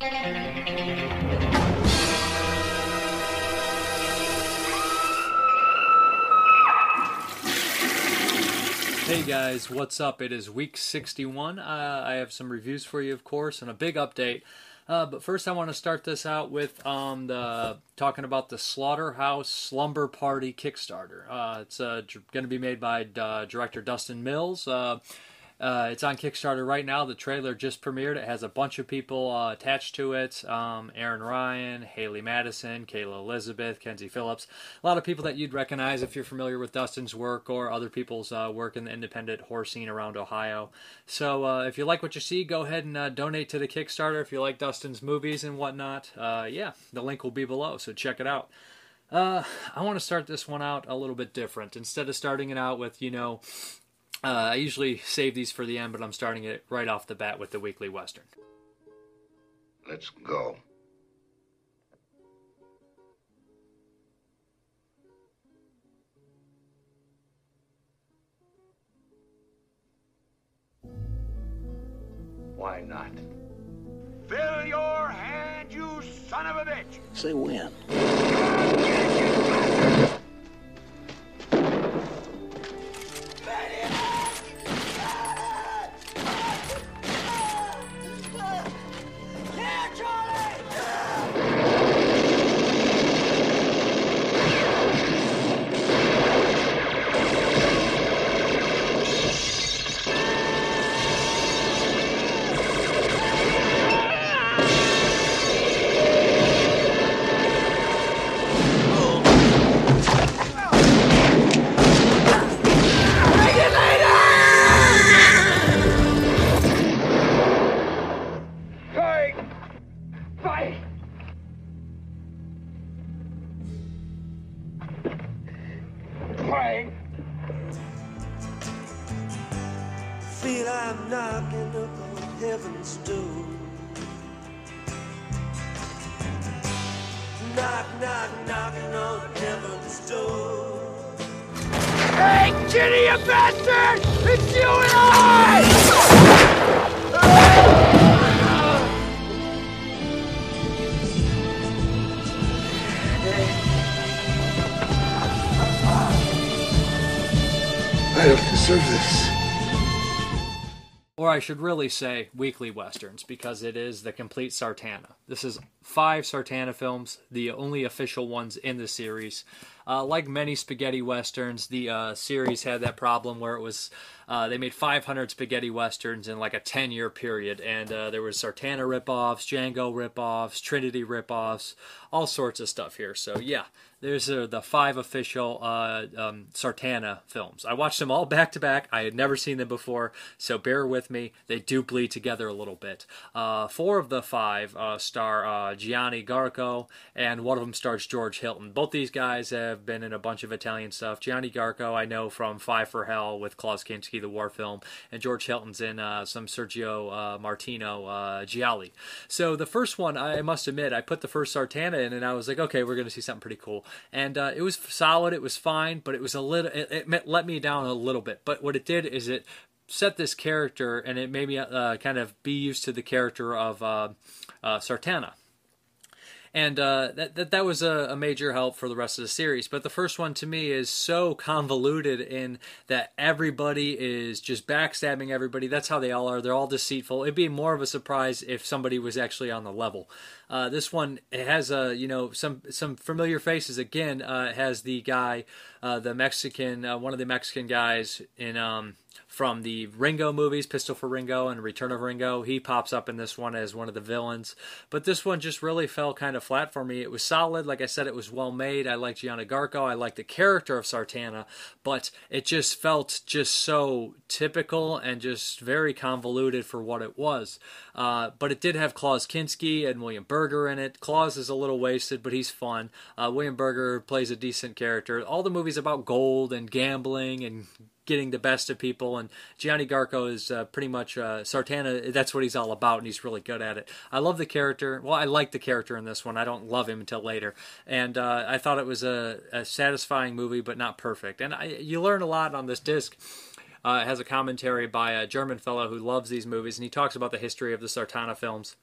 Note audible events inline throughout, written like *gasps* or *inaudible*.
Hey guys, what's up? It is week 61. Uh, I have some reviews for you, of course, and a big update. Uh, but first, I want to start this out with um, the talking about the Slaughterhouse Slumber Party Kickstarter. Uh, it's uh, going to be made by uh, director Dustin Mills. Uh, it's on Kickstarter right now. The trailer just premiered. It has a bunch of people uh, attached to it um, Erin Ryan, Haley Madison, Kayla Elizabeth, Kenzie Phillips. A lot of people that you'd recognize if you're familiar with Dustin's work or other people's uh, work in the independent horror scene around Ohio. So uh, if you like what you see, go ahead and uh, donate to the Kickstarter. If you like Dustin's movies and whatnot, uh, yeah, the link will be below. So check it out. I want to start this one out a little bit different. Instead of starting it out with, you know, uh, I usually save these for the end, but I'm starting it right off the bat with the weekly western. Let's go. Why not? Fill your hand, you son of a bitch! Say when. I should really say weekly westerns because it is the complete Sartana. This is five Sartana films, the only official ones in the series. Uh, like many spaghetti westerns, the uh, series had that problem where it was uh, they made 500 spaghetti westerns in like a 10 year period, and uh, there was Sartana ripoffs, Django ripoffs, Trinity ripoffs, all sorts of stuff here. So yeah, there's uh, the five official uh, um, Sartana films. I watched them all back to back. I had never seen them before, so bear with me. They do bleed together a little bit. Uh, four of the five uh, star uh, Gianni Garko, and one of them stars George Hilton. Both these guys have been in a bunch of Italian stuff. Gianni Garko, I know from Five for Hell with Klaus Kinski, the war film, and George Hilton's in uh, some Sergio Martino Gialli. So the first one, I must admit, I put the first Sartana in, and I was like, okay, we're going to see something pretty cool. And uh, it was solid, it was fine, but it was a little, it, it let me down a little bit. But what it did is it set this character, and it made me uh, kind of be used to the character of uh, uh, Sartana and uh, that, that that was a, a major help for the rest of the series. But the first one to me is so convoluted in that everybody is just backstabbing everybody. That's how they all are. They're all deceitful. It'd be more of a surprise if somebody was actually on the level. Uh, this one has a you know some some familiar faces. Again, uh, has the guy, uh, the Mexican, uh, one of the Mexican guys in. Um, from the Ringo movies, Pistol for Ringo and Return of Ringo. He pops up in this one as one of the villains. But this one just really fell kind of flat for me. It was solid. Like I said, it was well made. I liked Gianna Garko. I liked the character of Sartana. But it just felt just so typical and just very convoluted for what it was. Uh, but it did have Klaus Kinski and William Berger in it. Klaus is a little wasted, but he's fun. Uh, William Berger plays a decent character. All the movies about gold and gambling and getting the best of people. And Gianni Garko is uh, pretty much uh, Sartana. That's what he's all about, and he's really good at it. I love the character. Well, I like the character in this one. I don't love him until later, and uh, I thought it was a, a satisfying movie, but not perfect. And I, you learn a lot on this disc. Uh, has a commentary by a German fellow who loves these movies, and he talks about the history of the Sartana films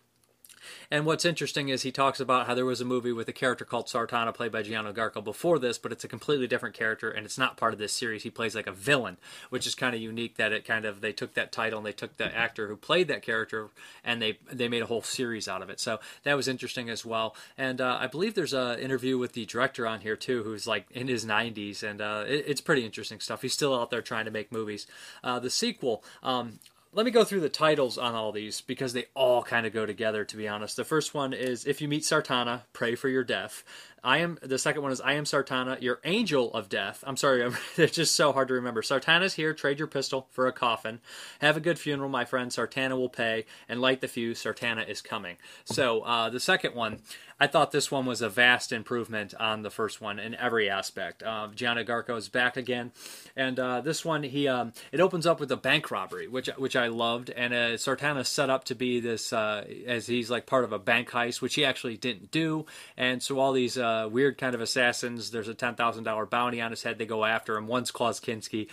And what's interesting is he talks about how there was a movie with a character called Sartana played by Gianni Garko before this, but it's a completely different character and it's not part of this series. He plays like a villain, which is kind of unique that it kind of they took that title and they took the actor who played that character and they they made a whole series out of it. So that was interesting as well. And uh, I believe there's an interview with the director on here too, who's like in his 90s, and uh, it, it's pretty interesting stuff. He's still out there trying to make movies. Uh, the sequel, um, let me go through the titles on all these because they all kind of go together to be honest. The first one is if you meet sartana pray for your death i am the second one is i am sartana your angel of death. I'm sorry it's *laughs* just so hard to remember. Sartana's here trade your pistol for a coffin. Have a good funeral my friend. Sartana will pay and light the fuse. Sartana is coming. So uh, the second one I thought this one was a vast improvement on the first one in every aspect. Uh, Gianni Garko is back again, and uh, this one he um, it opens up with a bank robbery, which which I loved, and uh, Sartana set up to be this uh, as he's like part of a bank heist, which he actually didn't do, and so all these uh, Uh, weird kind of assassins. There's a ten thousand dollar bounty on his head. They go after him. One's Klaus Kinski,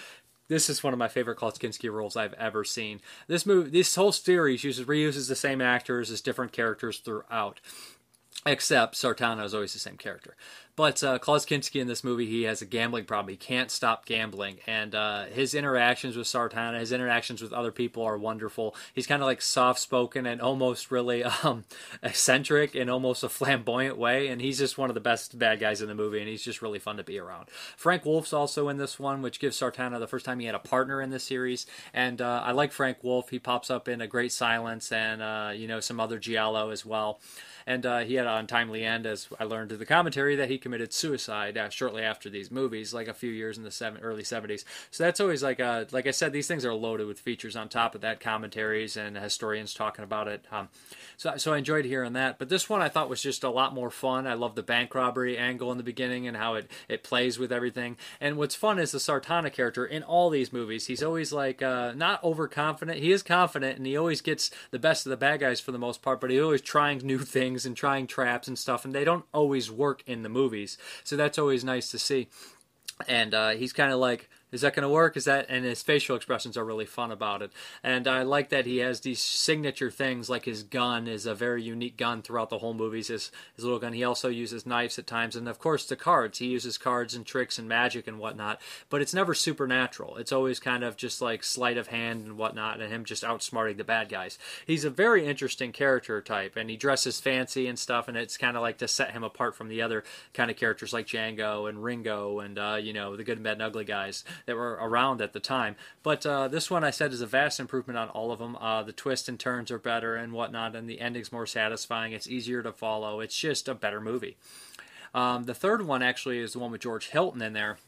this is one of my favorite Klaus Kinski roles I've ever seen. This movie, this whole series uses reuses the same actors as different characters throughout except Sartana is always the same character. But uh, Klaus Kinski in this movie, he has a gambling problem. He can't stop gambling, and uh, his interactions with Sartana, his interactions with other people are wonderful. He's kind of like soft-spoken and almost really um, eccentric in almost a flamboyant way, and he's just one of the best bad guys in the movie, and he's just really fun to be around. Frank Wolff's also in this one, which gives Sartana the first time he had a partner in this series, and uh, I like Frank Wolff. He pops up in A Great Silence and uh, you know some other giallo as well and uh, he had an untimely end, as I learned through the commentary, that he committed suicide uh, shortly after these movies, like a few years in the seven, early 70s. So that's always like, uh, like I said, these things are loaded with features on top of that, commentaries and historians talking about it. Um, so, so I enjoyed hearing that. But this one I thought was just a lot more fun. I love the bank robbery angle in the beginning and how it, it plays with everything. And what's fun is the Sartana character in all these movies. He's always like uh, not overconfident. He is confident and he always gets the best of the bad guys for the most part, but he's always trying new *laughs* things and trying traps and stuff. And they don't always work in the movies. So that's always nice to see. And uh, he's kind of like is that going to work? Is that and his facial expressions are really fun about it. And I like that he has these signature things like his gun is a very unique gun throughout the whole movies. His his little gun. He also uses knives at times, and of course the cards. He uses cards and tricks and magic and whatnot. But it's never supernatural. It's always kind of just like sleight of hand and whatnot, and him just outsmarting the bad guys. He's a very interesting character type, and he dresses fancy and stuff, and it's kind of like to set him apart from the other kind of characters like Django and Ringo and uh, you know the good, and bad, and ugly guys that were around at the time. But uh, this one I said is a vast improvement on all of them. Uh, the twists and turns are better and whatnot, and the ending's more satisfying. It's easier to follow. It's just a better movie. Um, the third one actually is the one with George Hilton in there.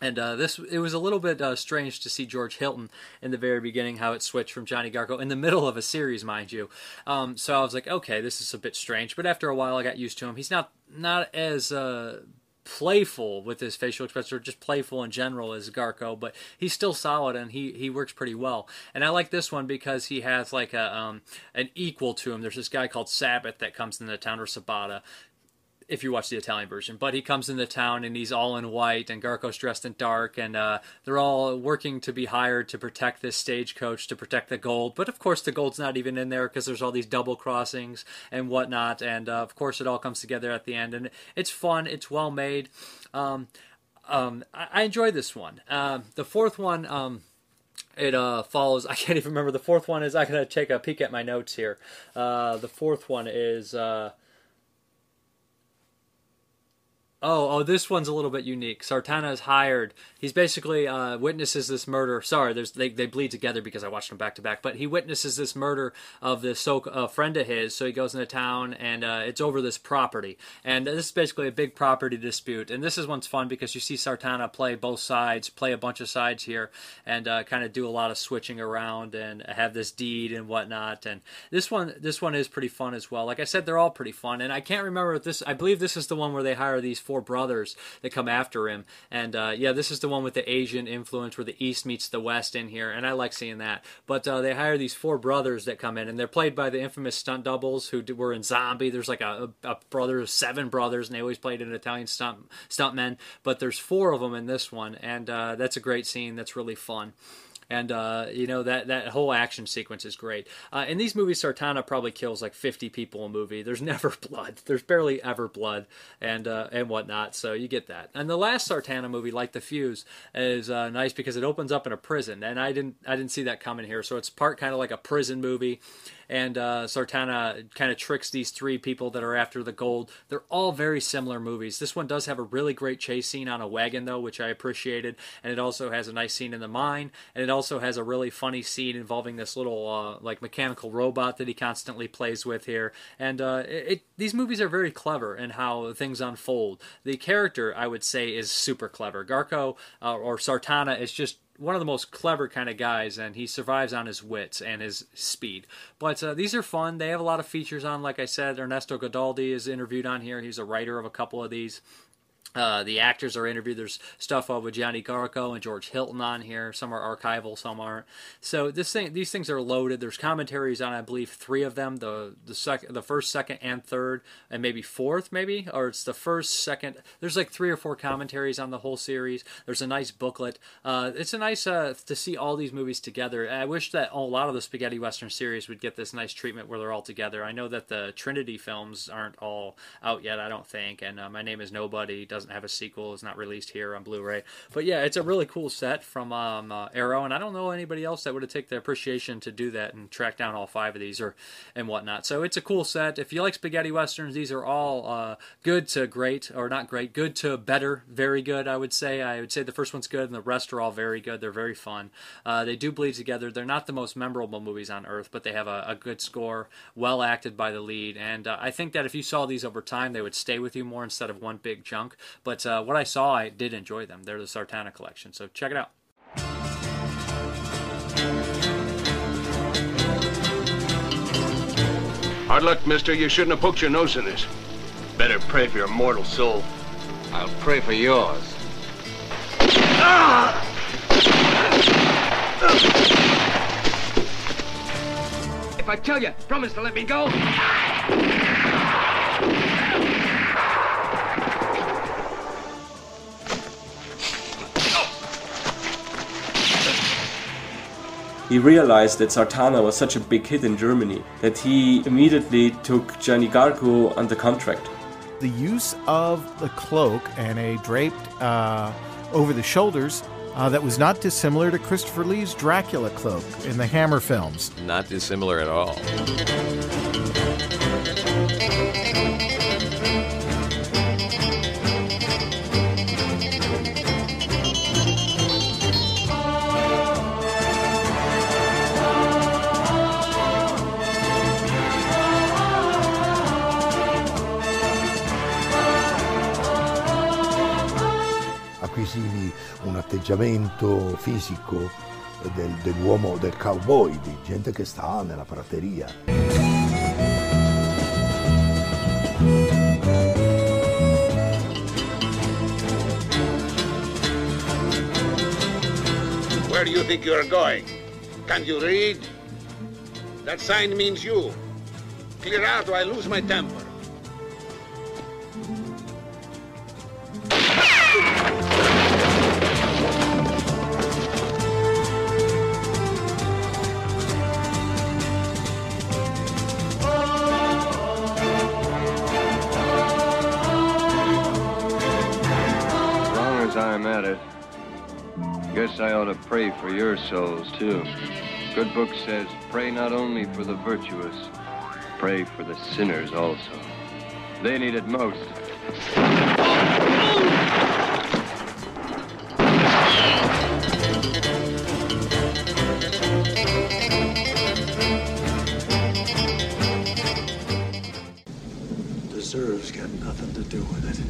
And uh, this it was a little bit uh, strange to see George Hilton in the very beginning, how it switched from Johnny Garko in the middle of a series, mind you. Um, so I was like, okay, this is a bit strange. But after a while, I got used to him. He's not not as uh, playful with his facial expression, or just playful in general as Garko, but he's still solid and he, he works pretty well. And I like this one because he has like a um, an equal to him. There's this guy called Sabbath that comes into town or Sabata if you watch the Italian version. But he comes into town and he's all in white, and Garko's dressed in dark, and uh, they're all working to be hired to protect this stagecoach, to protect the gold. But of course, the gold's not even in there because there's all these double crossings and whatnot. And uh, of course, it all comes together at the end, and it's fun. It's well made. Um, um, I, I enjoy this one. Uh, the fourth one. Um, it uh, follows. *laughs* I can't even remember. The fourth one is. I gotta take a peek at my notes here. Uh, the fourth one is. Uh, Oh, oh, this one's a little bit unique. Sartana is hired. He's basically uh, witnesses this murder. Sorry, there's they, they bleed together because I watched them back to back. But he witnesses this murder of this so uh, friend of his. So he goes into town and uh, it's over this property. And this is basically a big property dispute. And this is one's fun because you see Sartana play both sides, play a bunch of sides here, and uh, kind of do a lot of switching around and have this deed and whatnot. And this one, this one is pretty fun as well. Like I said, they're all pretty fun. And I can't remember if this. I believe this is the one where they hire these four brothers that come after him. And uh, yeah, this is the one with the Asian influence where the East meets the West in here, and I like seeing that. But uh, they hire these four brothers that come in, and they're played by the infamous stunt doubles who were in Zombie. There's like a, a brother of seven brothers, and they always played an Italian stunt stuntmen. But there's four of them in this one, and uh, that's a great scene. That's really fun. And uh, you know that that whole action sequence is great. Uh, in these movies, Sartana probably kills like 50 people a movie. There's *laughs* never blood. There's barely ever blood, and uh, and whatnot. So you get that. And the last Sartana movie, like the Fuse, is uh, nice because it opens up in a prison, and I didn't I didn't see that coming here. So it's part kind of like a prison movie and uh, Sartana kind of tricks these three people that are after the gold. They're all very similar movies. This one does have a really great chase scene on a wagon, though, which I appreciated, and it also has a nice scene in the mine, and it also has a really funny scene involving this little uh, like mechanical robot that he constantly plays with here. And uh, it, it, these movies are very clever in how things unfold. The character, I would say, is super clever. Garko uh, or Sartana is just one of the most clever kind of guys, and he survives on his wits and his speed. But uh, these are fun. They have a lot of features on. Like I said, Ernesto Gastaldi is interviewed on here. He's a writer of a couple of these. Uh, the actors are interviewed. There's stuff with Johnny Garko and George Hilton on here. Some are archival, some aren't. So this thing, these things are loaded. There's commentaries on, I believe, three of them: the the second, the first, second, and third, and maybe fourth, maybe, or it's the first, second. There's like three or four commentaries on the whole series. There's a nice booklet. Uh, it's a nice uh, to see all these movies together. I wish that a lot of the spaghetti western series would get this nice treatment where they're all together. I know that the Trinity films aren't all out yet. I don't think, and uh, My Name Is Nobody doesn't have a sequel. It's not released here on Blu-ray. But yeah, it's a really cool set from um, uh, Arrow, and I don't know anybody else that would have taken the appreciation to do that and track down all five of these or and whatnot. So it's a cool set. If you like spaghetti westerns, these are all uh, good to great, or not great, good to better, very good. I would say. I would say the first one's good, and the rest are all very good. They're very fun. Uh, they do bleed together. They're not the most memorable movies on earth, but they have a, a good score, well acted by the lead, and uh, I think that if you saw these over time, they would stay with you more instead of one big chunk. But uh, what I saw, I did enjoy them. They're the Sartana collection, so check it out. Hard luck, mister. You shouldn't have poked your nose in this. Better pray for your mortal soul. I'll pray for yours. If I tell you, promise to let me go. He realized that Sartana was such a big hit in Germany that he immediately took Gianni Garko under contract. The use of the cloak and a draped uh, over the shoulders uh, that was not dissimilar to Christopher Lee's Dracula cloak in the Hammer films. Not dissimilar at all. Atteggiamento fisico del, dell'uomo, del cowboy, di gente che sta nella prateria. Where do you think you are going? Can you read? That sign means you. Clear out or I lose my temper. Ought to pray for your souls, too. Good book says, pray not only for the virtuous, pray for the sinners also. They need it most. Deserves got nothing to do with it.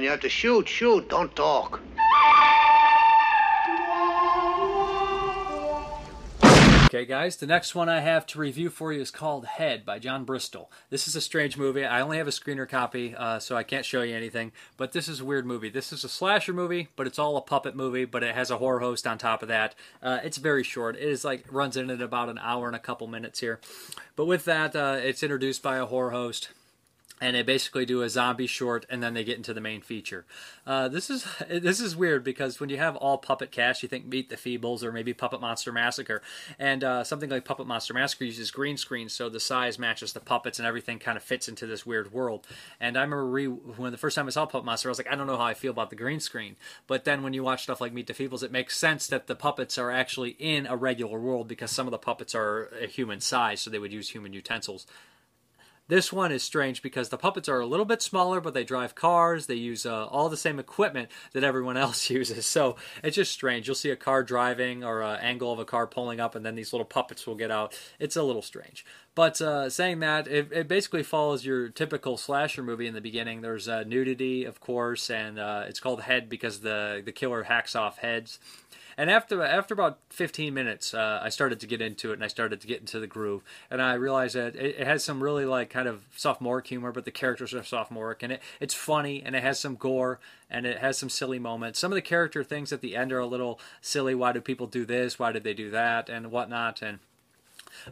When you have to shoot, shoot, don't talk. Okay, guys, the next one I have to review for you is called Head by John Bristol. This is a strange movie. I only have a screener copy, uh, so I can't show you anything, but this is a weird movie. This is a slasher movie, but it's all a puppet movie, but it has a horror host on top of that. Uh, it's very short. It is like runs in at about an hour and a couple minutes here. But with that, uh, it's introduced by a horror host. And they basically do a zombie short and then they get into the main feature. Uh, this is *laughs* this is weird because when you have all puppet cast, you think Meet the Feebles or maybe Puppet Monster Massacre, and uh, something like Puppet Monster Massacre uses green screen, so the size matches the puppets and everything kind of fits into this weird world. And I remember re- when the first time I saw Puppet Monster, I was like, I don't know how I feel about the green screen. But then when you watch stuff like Meet the Feebles, it makes sense that the puppets are actually in a regular world because some of the puppets are a human size, so they would use human utensils. This one is strange because the puppets are a little bit smaller, but they drive cars. They use uh, all the same equipment that everyone *laughs* else uses. So it's just strange. You'll see a car driving or an angle of a car pulling up, and then these little puppets will get out. It's a little strange. But uh, saying that, it, it, basically follows your typical slasher movie in the beginning. There's uh, nudity, of course, and uh, it's called Head because the, the killer hacks off heads. And after after about 15 minutes, uh, I started to get into it, and I started to get into the groove, and I realized that it, it has some really like kind of sophomoric humor, but the characters are sophomoric, and it it's funny, and it has some gore, and it has some silly moments. Some of the character things at the end are a little silly. Why do people do this? Why did they do that? And whatnot, and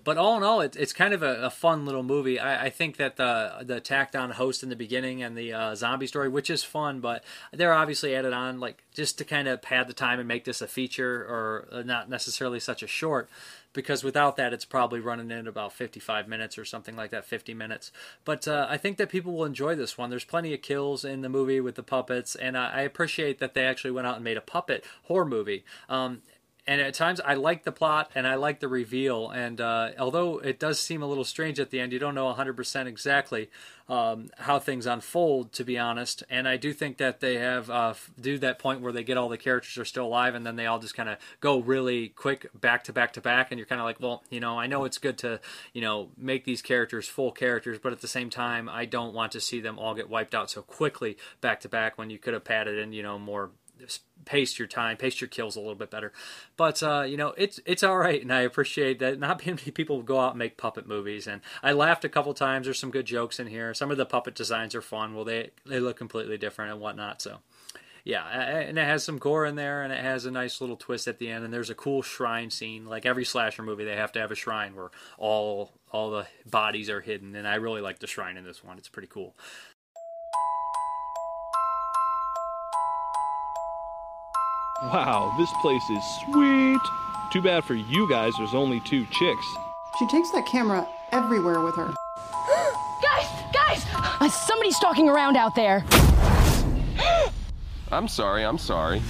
but all in all, it, it's kind of a, a fun little movie. I, I, think that the the tacked on host in the beginning and the uh, zombie story, which is fun, but they're obviously added on like just to kind of pad the time and make this a feature or uh, not necessarily such a short. Because without that, it's probably running in about 55 minutes or something like that, 50 minutes. But uh, I think that people will enjoy this one. There's plenty of kills in the movie with the puppets, and I, I appreciate that they actually went out and made a puppet horror movie. Um, and at times I like the plot and I like the reveal. And uh, although it does seem a little strange at the end, you don't know 100% exactly um, how things unfold, to be honest. And I do think that they have uh, do that point where they get all the characters are still alive, and then they all just kind of go really quick back to back to back, and you're kind of like, well, you know, I know it's good to you know make these characters full characters, but at the same time, I don't want to see them all get wiped out so quickly back to back when you could have padded in you know more pace your time, pace your kills a little bit better. But uh, you know, it's it's all right, and I appreciate that. Not *laughs* many people go out and make puppet movies, and I laughed a couple times. There's some good jokes in here. Some of the puppet designs are fun. Well, they they look completely different and whatnot. So. Yeah, and it has some gore in there, and it has a nice little twist at the end. And there's a cool shrine scene. Like every slasher movie, they have to have a shrine where all all the bodies are hidden. And I really like the shrine in this one. It's pretty cool. Wow, this place is sweet. Too bad for you guys, there's only two chicks. She takes that camera everywhere with her. *gasps* guys, guys! Uh, somebody's stalking around out there. I'm sorry, I'm sorry.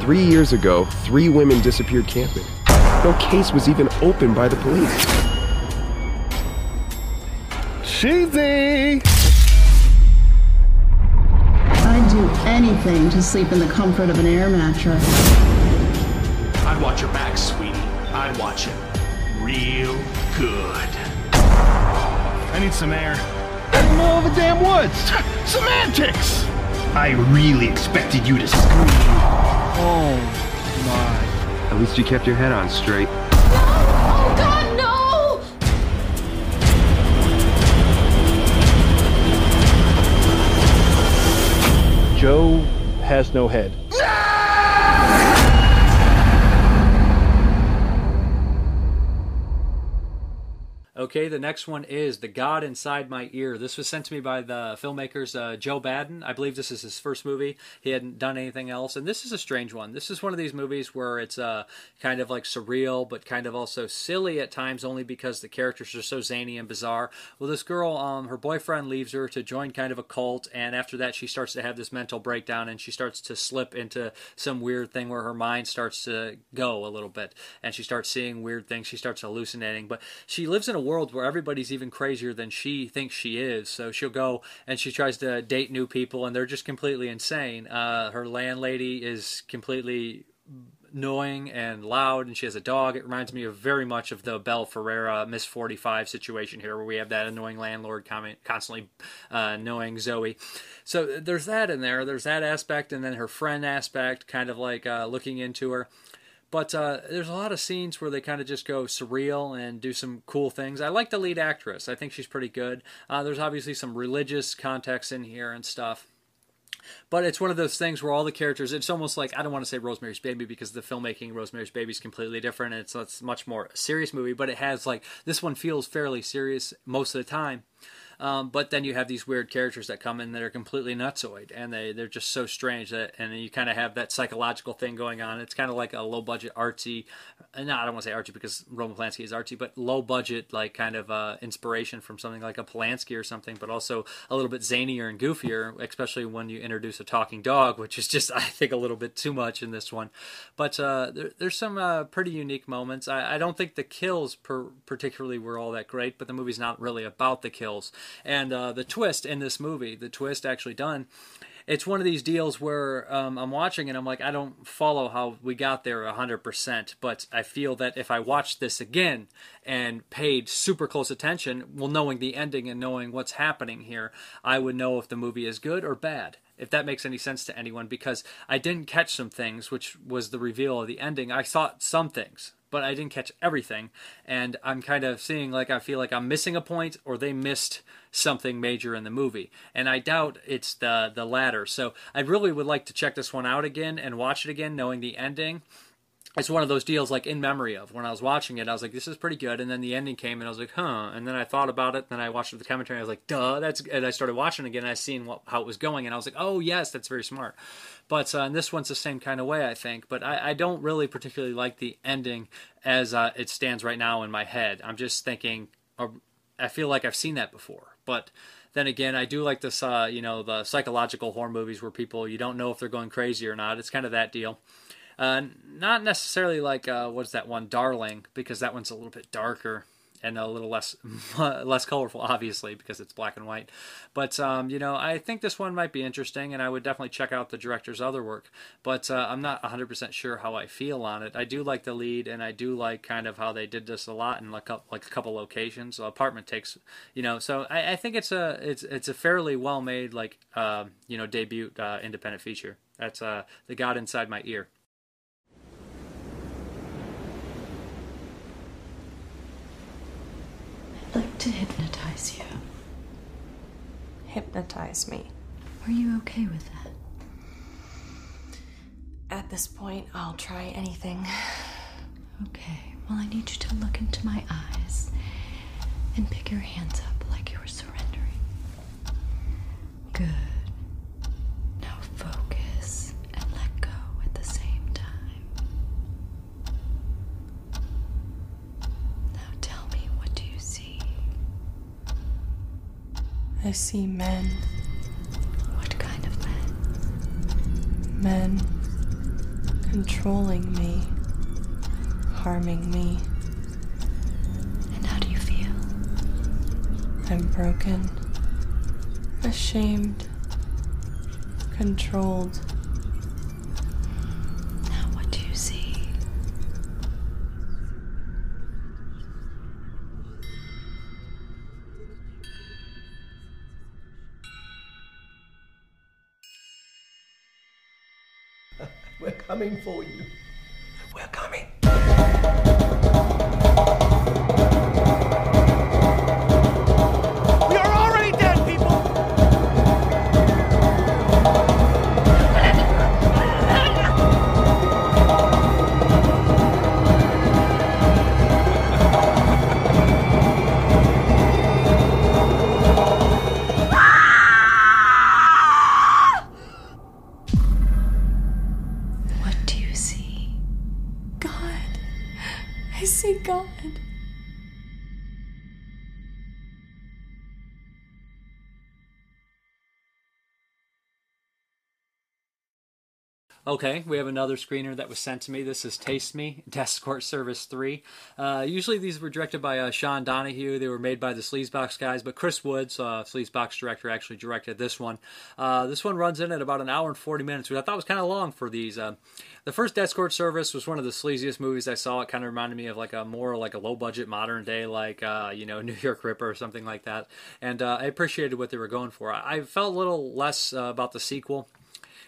Three years ago, three women disappeared camping. No case was even opened by the police. Cheesy! Anything to sleep in the comfort of an air mattress. I'd watch your back, sweetie. I'd watch it real good. I need some air. In the middle of the damn woods! *laughs* Semantics! I really expected you to scream. Oh my. At least you kept your head on straight. Joe has no head. Okay, the next one is The God Inside My Ear. This was sent to me by the filmmakers uh, Joe Badon. I believe this is his first movie. He hadn't done anything else, and this is a strange one. This is one of these movies where it's uh, kind of like surreal, but kind of also silly at times, only because the characters are so zany and bizarre. Well, this girl, um, her boyfriend leaves her to join kind of a cult, and after that, she starts to have this mental breakdown, and she starts to slip into some weird thing where her mind starts to go a little bit, and she starts seeing weird things. She starts hallucinating, but she lives in a world where everybody's even crazier than she thinks she is. So she'll go and she tries to date new people, and they're just completely insane. Uh, her landlady is completely annoying and loud, and she has a dog. It reminds me of very much of the Abel Ferrara Miss 45 situation here, where we have that annoying landlord comment, constantly uh, annoying Zoe. So there's that in there. There's that aspect, and then her friend aspect, kind of like uh, looking into her. But uh, there's a lot of scenes where they kind of just go surreal and do some cool things. I like the lead actress. I think she's pretty good. Uh, there's obviously some religious context in here and stuff. but it's one of those things where all the characters it's almost like i don't want to say rosemary's baby because the filmmaking rosemary's baby is completely different it's, it's much more serious movie but it has like this one feels fairly serious most of the time um, but then you have these weird characters that come in that are completely nutsoid, and they they're just so strange that, and you kind of have that psychological thing going on. It's kind of like a low budget artsy, no, I don't want to say artsy because Roman Polanski is artsy, but low budget like kind of uh, inspiration from something like a Polanski or something, but also a little bit zanier and goofier, especially when you introduce a talking dog, which is just *laughs* I think a little bit too much in this one. But uh, there, there's some uh, pretty unique moments. I, I, don't think the kills per, particularly were all that great, but the movie's not really about the kills. And uh, the twist in this movie, the twist actually done, it's one of these deals where um, I'm watching and I'm like, I don't follow how we got there 100%, but I feel that if I watched this again and paid super close attention, well, knowing the ending and knowing what's happening here, I would know if the movie is good or bad if that makes any sense to anyone, because I didn't catch some things, which was the reveal of the ending. I saw some things, but I didn't catch everything. And I'm kind of seeing like I feel like I'm missing a point or they missed something major in the movie. And I doubt it's the the latter. So I really would like to check this one out again and watch it again knowing the ending it's one of those deals like in memory of when I was watching it, I was like, this is pretty good. And then the ending came and I was like, huh. And then I thought about it. And then I watched the commentary. I was like, duh, that's, and I started watching again. I seen what, how it was going. And I was like, oh, yes, that's very smart. But uh, and this one's the same kind of way, I think. But I, I don't really particularly like the ending as uh, it stands right now in my head. I'm just thinking, I feel like I've seen that before. But then again, I do like this, uh, you know, the psychological horror movies where people, you don't know if they're going crazy or not. It's kind of that deal. Uh, not necessarily like uh, what's that one, Darling, because that one's a little bit darker and a little less *laughs* less colorful, obviously, because it's black and white. But um, you know, I think this one might be interesting, and I would definitely check out the director's other work. But uh, I'm not 100% sure how I feel on it. I do like the lead, and I do like kind of how they did this a lot in like a, like a couple locations. So apartment takes, you know, so I, I, think it's a it's it's a fairly well made like uh, you know debut uh, independent feature. That's uh, the God Inside My Ear. like to hypnotize you. Hypnotize me. Are you okay with that? At this point, I'll try anything. Okay, well, I need you to look into my eyes and pick your hands up like you were surrendering. Good. Now focus and let go at the same time. Now tell me, what do you see? I see men. What kind of men? Men controlling me, harming me. And how do you feel? I'm broken, ashamed, controlled. We're Okay, we have another screener that was sent to me. This is Taste Me, Death-scort Service 3. Uh, usually these were directed by uh, Sean Donahue. They were made by the Sleazebox guys, but Chris Woods, uh, Sleazebox director, actually directed this one. Uh, this one runs in at about an hour and 40 minutes, which I thought was kind of long for these. Uh, the first Death-scort Service was one of the sleaziest movies I saw. It kind of reminded me of like a more like a low budget modern day, like, uh, you know, *laughs* New York Ripper or something like that. And uh, I appreciated what they were going for. I, I felt a little less about the sequel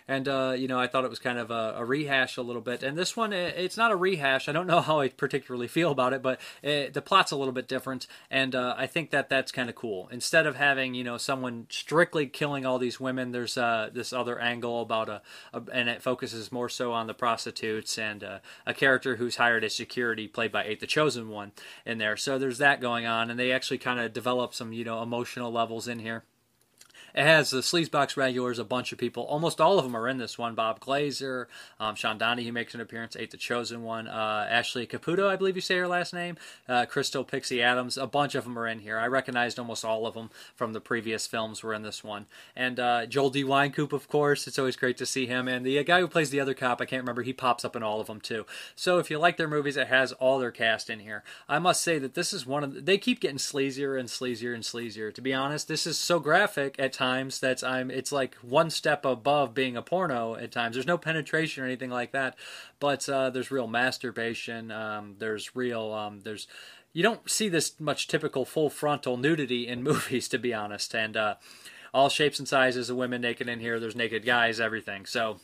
and uh, you know I thought it was kind of a, a, rehash a little bit. And this one, it's not a rehash. I don't know *laughs* how I particularly feel about it, but it, the plot's a little bit different, and uh, I think that that's kind of cool. Instead of having you know someone strictly killing all these women, there's uh, this other angle about a, a, and it focuses more so on the prostitutes and uh, a character who's hired as security, played by Eight the Chosen One, in there. So there's that going on, and they actually kind of develop some you know emotional levels in here. It has the Sleazebox regulars, a bunch of people. Almost all of them are in this one. Bob Glazer, um, Sean Donahue makes an appearance. Eight the Chosen One. Uh, Ashley Caputo, I believe you say her last name. Uh, Crystal Pixie Adams. A bunch of them are in here. I recognized almost all of them from the previous films were in this one. And uh, Joel D. Wynkoop, of course. It's always great to see him. And the guy who plays the other cop, I can't remember. He pops up in all of them too. So if you like their movies, it has all their cast in here. I must say that this is one of the, they keep getting sleazier and sleazier and sleazier. To be honest, this is so graphic at times that's I'm it's like one step above being a porno at times. There's no penetration or anything like that, but uh, there's real masturbation. Um, there's real um, there's you don't see this much typical full frontal nudity in *laughs* movies, to be honest, and uh, all shapes and sizes of women naked in here. There's naked guys, everything. So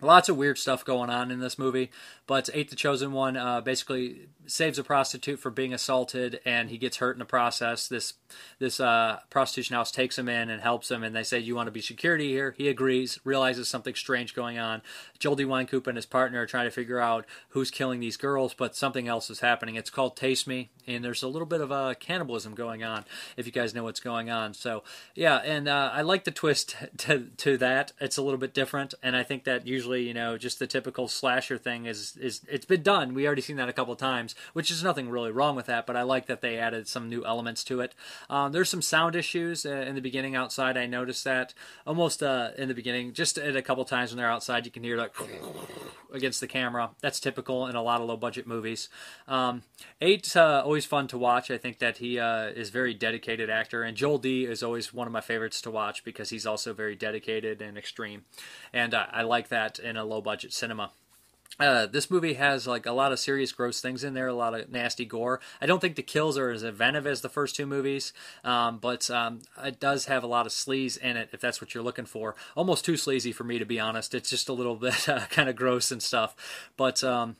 lots of weird stuff going on in this movie but Eight the Chosen One uh, basically saves a prostitute from being assaulted, and he gets hurt in the process. This this uh, prostitution house takes him in and helps him, and they say, "You want to be security here?" He agrees, realizes something strange going on. Joel D. Wynkoop and his partner are trying to figure out who's killing these girls, but something else is happening. It's called Taste Me, and there's a little bit of uh, cannibalism going on. If you guys know what's going on, so yeah, and uh, I like the twist *laughs* to to that. It's a little bit different, and I think that usually, you know, just the typical slasher thing is is it's been done. We already seen that a couple times, which is nothing really wrong with that. But I like that they added some new elements to it. Um, there's some sound issues uh, in the beginning outside. I noticed that almost uh, in the beginning, just at a couple times when they're outside, you can hear like *sniffs* against the camera. That's typical in a lot of low budget movies. Um, Eight's uh, always fun to watch. I think that he uh, is very dedicated actor, and Joel D is always one of my favorites to watch because he's also very dedicated and extreme, and uh, I like that in a low budget cinema. Uh, this movie has like a lot of serious gross things in there, a lot of nasty gore. I don't think the kills are as inventive as the first two movies, um, but um, it does have a lot of sleaze in it if that's what you're looking for. Almost too sleazy for me to be honest. It's just a little *laughs* bit uh, kind of gross and stuff, but um,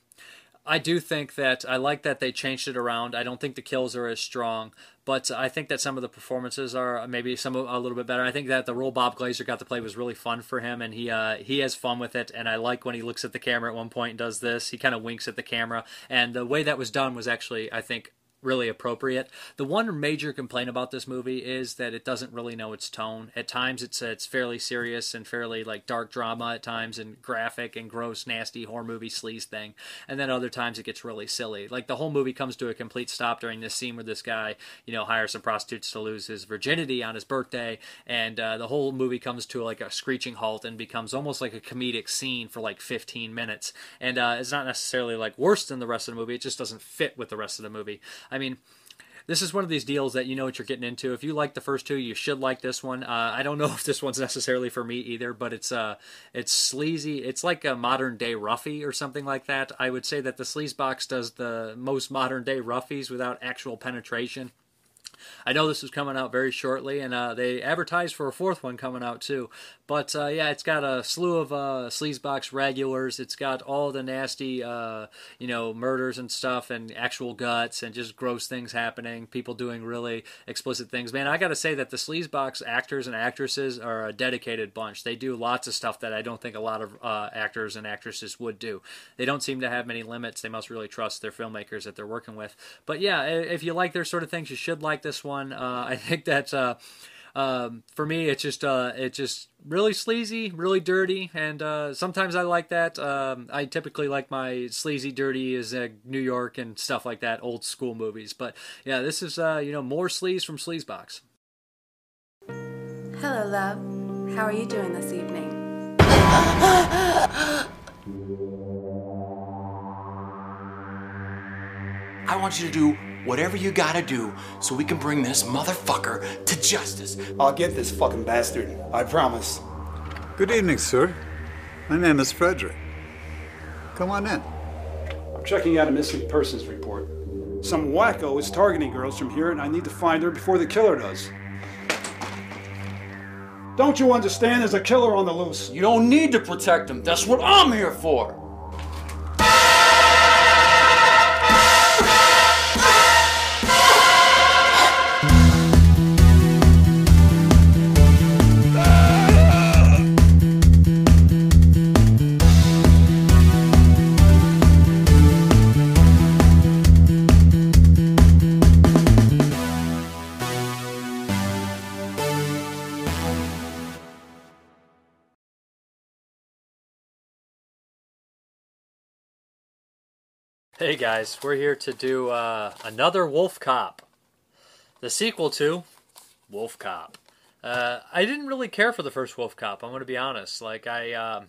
I do think that I like that they changed it around. I don't think the kills are as strong, but I think that some of the performances are maybe some a little bit better. I think that the role Bob Glazer got to play was really fun for him, and he uh, he has fun with it. And I like when he looks at the camera at one point and does this. He kind of winks at the camera, and the way that was done was actually, I think, really appropriate. The one major complaint about this movie is that it doesn't really know its tone. At times, it's it's fairly serious and fairly like dark drama at times, and graphic and gross, nasty horror movie sleaze thing. And then other times, it gets really silly. Like the whole movie comes to a complete stop during this scene where this guy, you know, hires some prostitutes to lose his virginity on his birthday, and uh, the whole movie comes to like a screeching halt and becomes almost like a comedic scene for like 15 minutes. And uh, it's not necessarily like worse than the rest of the movie. It just doesn't fit with the rest of the movie. I mean, this is one of these deals that you know what you're getting into. If you like the first two, you should like this one. Uh, I don't know *laughs* if this one's necessarily for me either, but it's uh, it's sleazy. It's like a modern day Ruffy or something like that. I would say that the Sleazebox does the most modern day Ruffies without actual penetration. I know this is coming out very shortly, and uh, they advertised for a fourth one coming out too. But uh, yeah, it's got a slew of uh, sleazebox regulars. It's got all the nasty, uh, you know, murders and stuff, and actual guts, and just gross things happening. People doing really explicit things. Man, I got to say that the sleazebox actors and actresses are a dedicated bunch. They do lots of stuff that I don't think a lot of uh, actors and actresses would do. They don't seem to have many limits. They must really trust their filmmakers that they're working with. But yeah, if you like their sort of things, you should like this one. Uh, *laughs* I think that uh, um, for me, it's just uh, it's just really sleazy, really dirty, and uh, sometimes I like that. Um, I typically like my sleazy, dirty is uh, New York and stuff like that, old school movies. But yeah, this is uh, you know more sleaze from Sleazebox. Hello, love. How are you doing this evening? I want you to do whatever you gotta do so we can bring this motherfucker to justice. I'll get this fucking bastard. I promise. Good evening, sir. My name is Frederick. Come on in. I'm checking out a missing persons report. Some wacko is targeting girls from here, and I need to find her before the killer does. Don't you understand? There's a killer on the loose. You don't need to protect him. That's what I'm here for. Hey guys, we're here to do uh, another WolfCop, the sequel to WolfCop. Uh, I didn't really care for the first WolfCop. I'm going to be honest. Like I, um,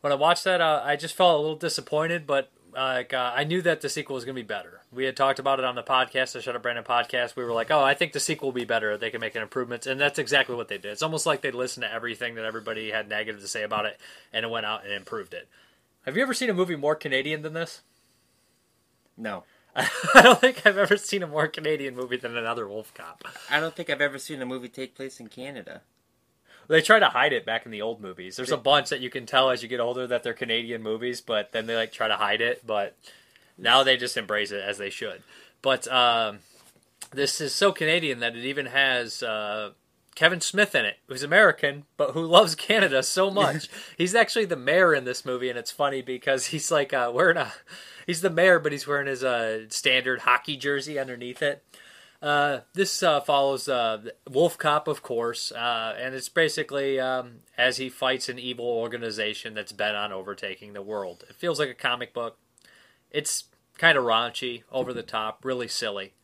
when I watched that, uh, I just felt a little disappointed. But like uh, I knew that the sequel was going to be better. We had talked about it on the podcast, the Shut Up Brandon podcast. We were like, oh, I think the sequel will be better. They can make an improvements, and that's exactly what they did. It's almost like they listened to everything that everybody had negative to say about it, and it went out and improved it. Have you ever seen a movie more Canadian than this? No. *laughs* I don't think I've ever seen a more Canadian movie than another WolfCop. I don't think I've ever seen a movie take place in Canada. They try to hide it back in the old movies. There's a bunch that you can tell as you get older that they're Canadian movies, but then they like try to hide it. But now they just embrace it as they should. But um, this is so Canadian that it even has uh, Kevin Smith in it, who's American but who loves Canada so *laughs* much. he's actually the mayor in this movie, and it's funny because he's like uh, wearing a he's the mayor, but he's wearing his uh, standard hockey jersey underneath it. Uh, this uh, follows uh, WolfCop, of course, uh, and it's basically um, as he fights an evil organization that's bent on overtaking the world. It feels like a comic book. It's kind of raunchy, over the top, really silly.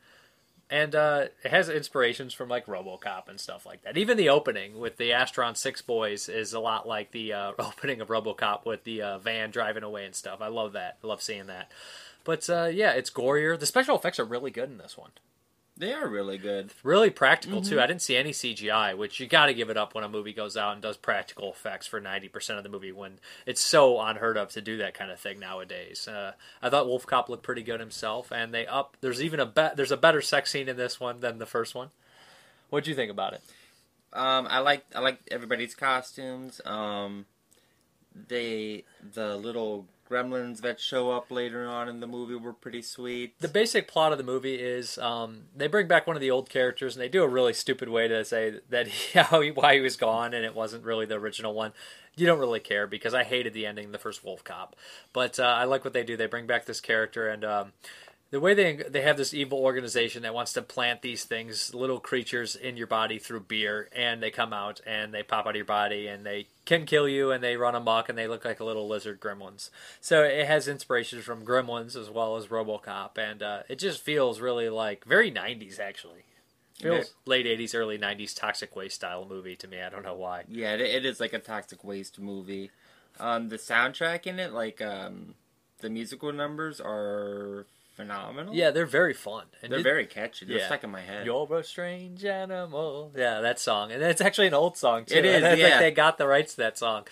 And uh, it has inspirations from like RoboCop and stuff like that. Even the opening with the Astron-6 boys is a lot like the uh, *laughs* opening of RoboCop with the uh, van driving away and stuff. I love that. I love seeing that. But uh, yeah, it's gorier. The special effects are really good in this one. They are really good. Really practical too. Mhm. I didn't see any CGI, which you got to give it up when a movie goes out and does practical effects for ninety percent of the movie. When it's so unheard of to do that kind of thing nowadays. Uh, I thought WolfCop looked pretty good himself, and they up. There's even a be- there's a better sex scene in this one than the first one. What'd you think about it? Um, I like I like everybody's costumes. Um, they the little gremlins that show up later on in the movie were pretty sweet. The basic plot of the movie is um, they bring back one of the old characters, and they do a really stupid way to say that he, *laughs* how he, why he was gone, and it wasn't really the original one. You don't really care because I hated the ending the first WolfCop, but uh, I like what they do. They bring back this character, and um, the way they they have this evil organization that wants to plant these things, little creatures, in your body through beer, and they come out and they pop out of your body, and they can kill you, and they run amok, and they look like little lizard gremlins. So it has inspirations from Gremlins as well as RoboCop, and uh, it just feels really like very '90s actually. Feels late '80s, early '90s toxic waste style movie to me. I don't know why. Yeah, it, it is like a toxic waste movie. Um, the soundtrack in it, like um, the musical numbers, are phenomenal. Yeah, they're very fun. And They're very catchy. They're stuck in my head. You're a strange animal. Yeah, that song, and it's actually an old song too. It is, And I think yeah. they got the rights to that song.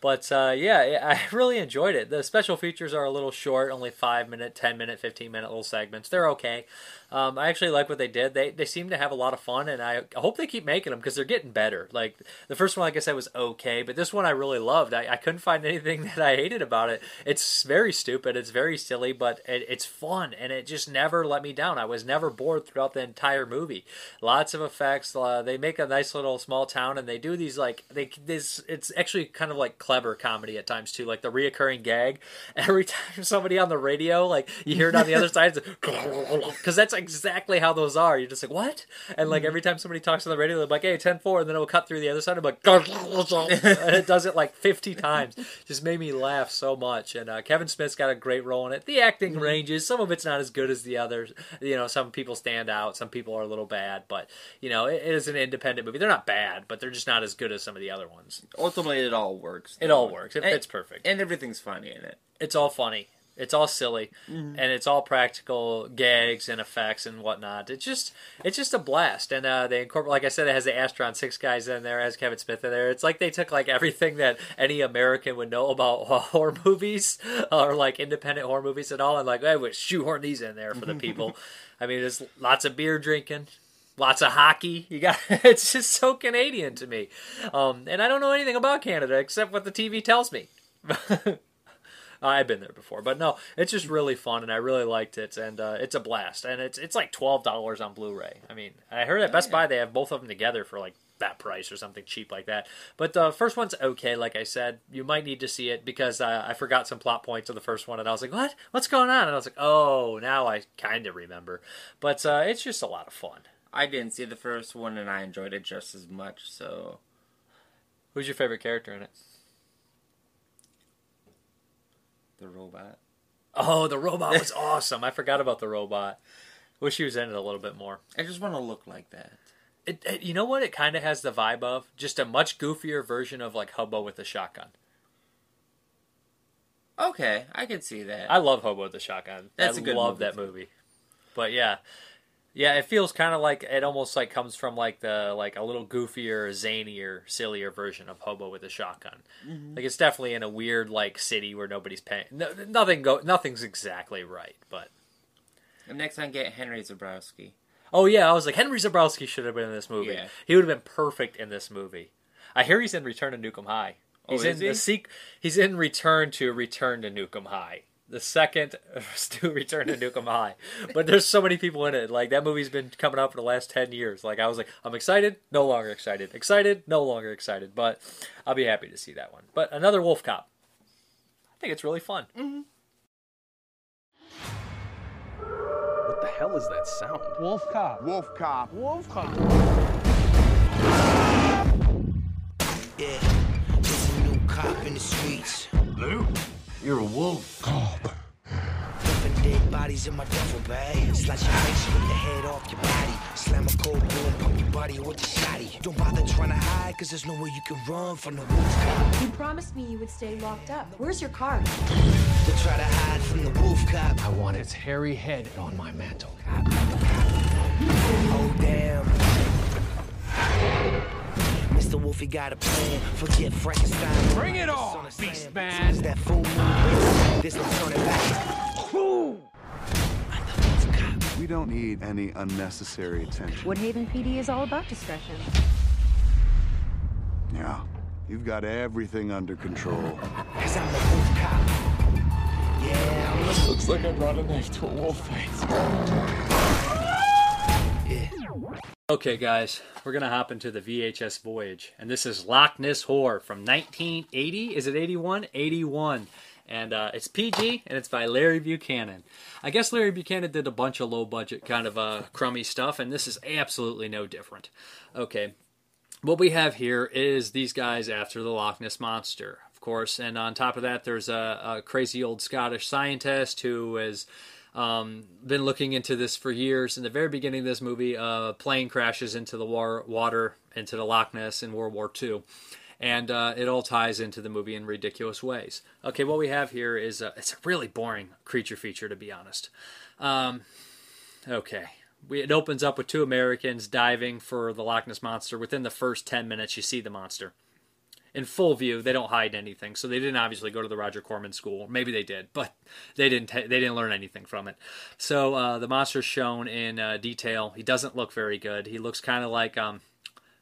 But uh, yeah, *laughs* I really enjoyed it. The special features are a little short, only five minute, ten minute, fifteen minute little segments. They're okay. Um, I actually like what they did. They they seem to have a lot of fun, and I hope they keep making them because they're getting better. Like the first one, like I said, was okay, but this one I really loved. I, I couldn't find *laughs* anything that I hated about it. It's very stupid. It's very silly, but it, it's fun, and it just never let me down. I was never bored throughout the entire movie. Lots of effects. Uh, they make a nice little small town, and they do these like they this. It's actually kind of like clever comedy at times too, like the reoccurring gag. *laughs* Every time somebody on the radio, like you hear it on the other side, because *laughs* that's exactly how those are. You're just like what? And like every time somebody talks on the radio, they're like, "Hey, 10-4, and then it will cut through the other side. I'm like, *laughs* and it does it like 50 times. Just made me laugh so much. And uh, Kevin Smith's got a great role in it. The acting ranges. Some of it's not as good as the others. You know, some people stand out. Some people are a little bad. But you know, it, it is an independent movie. They're not bad, but they're just not as good as some of the other ones. Ultimately, it all works. It all works. It And- fits perfect. and everything's funny in it. It's all funny. It's all silly, Mhm. and it's all practical gags and effects and whatnot. It's just, it's just a blast. And uh, they incorporate, like I said, it has the Astron-6 guys in there, has Kevin Smith in there. It's like they took like everything that any American would know about *laughs* horror movies or like independent horror movies at all, and like, I would shoehorn these in there for the people. *laughs* I mean, there's lots of beer drinking, lots of hockey. You got *laughs* it's just so Canadian to me, um, and I don't know anything about Canada except what the TV tells me. *laughs* I've been there before, but no, it's just really fun, and I really liked it, and uh, it's a blast, and it's it's like twelve dollars on Blu-ray. I mean, I heard at Best Buy they have both of them together for like that price or something cheap like that. But the first one's okay, like I said. You might need to see it because uh, I forgot some plot points of the first one, and I was like, "What? What's going on?" And I was like, "Oh, now I kind of remember." But uh, it's just a lot of fun. I didn't see the first one, and I enjoyed it just as much. So, who's your favorite character in it? The robot. Oh, the robot was *laughs* awesome. I forgot about the robot. Wish he was in it a little bit more. I just want to look like that. It, it, you know what? It kind of has the vibe of just a much goofier version of like Hobo with a shotgun. Okay, I can see that. I love Hobo with a shotgun. That's I a good love movie, that movie. But yeah, yeah, it feels kind of like it almost like comes from like the like a little goofier, zanier, sillier version of Hobo with a shotgun. Mhm. Like it's definitely in a weird like city where nobody's paying. No, nothing go. Nothing's exactly right, but. And next time, get Henry Zebrowski. Oh yeah, I was like Henry Zebrowski should have been in this movie. Yeah. He would have been perfect in this movie. I hear he's in Return to Nuke 'Em High. Oh, He's is in he? the sequ- He's in Return to Return to Nuke 'Em High. The second *laughs* to Return to Nuke 'Em High. But there's so many people in it. Like that movie's been coming out for the last ten years. Like I was like, I'm excited, no longer excited. Excited, no longer excited. But I'll be happy to see that one. But another WolfCop. I think it's really fun. Mm-hmm. What the hell is that sound? Wolf cop. Wolf cop. Wolf cop. Yeah, there's a new cop in the streets. Lou, you're a wolf. Cop. Dumping dead bodies in my duffel bag. Slice your face, rip the head off your body. Slam a cold boom, pump your body with the shotty. Don't bother trying to hide, cause there's nowhere you can run from the wolf cop. You promised me you would stay locked up. Where's your card? To try to hide from the wolf cop. I want its hairy head on my mantle. Oh, damn. Mr. Wolfie got a plan. Forget Frankenstein. Bring it on, beast man. That full moon. There's no turning back. We don't need any unnecessary attention. Woodhaven PD is all about discretion. Yeah. You've got everything under control. Cause I'm the wolf cop. Yeah, Looks like I brought a knife to a wolf face. Okay, guys, we're gonna hop into the VHS Voyage, and this is Loch Ness Horror from 1980. Is it 81? 81, and uh, it's PG, and it's by Larry Buchanan. I guess Larry Buchanan did a bunch of low budget kind of uh, crummy stuff, and this is absolutely no different. Okay, what we have here is these guys after the Loch Ness monster, of course, and on top of that, there's a, a crazy old Scottish scientist who is um, been looking into this for years. In the very beginning of this movie, a plane crashes into the war- water, into the Loch Ness in World War II. And uh, it all ties into the movie in ridiculous ways. Okay, what we have here is a, it's a really boring creature feature, to be honest. Um, okay. We, it opens up with two Americans diving for the Loch Ness monster. Within the first 10 minutes, you see the monster in full view. They don't hide anything, so they didn't obviously go to the Roger Corman school. Maybe they did, but they didn't. ta- they didn't learn anything from it. So uh, the monster's shown in uh, detail. He doesn't look very good. He looks kind of like um,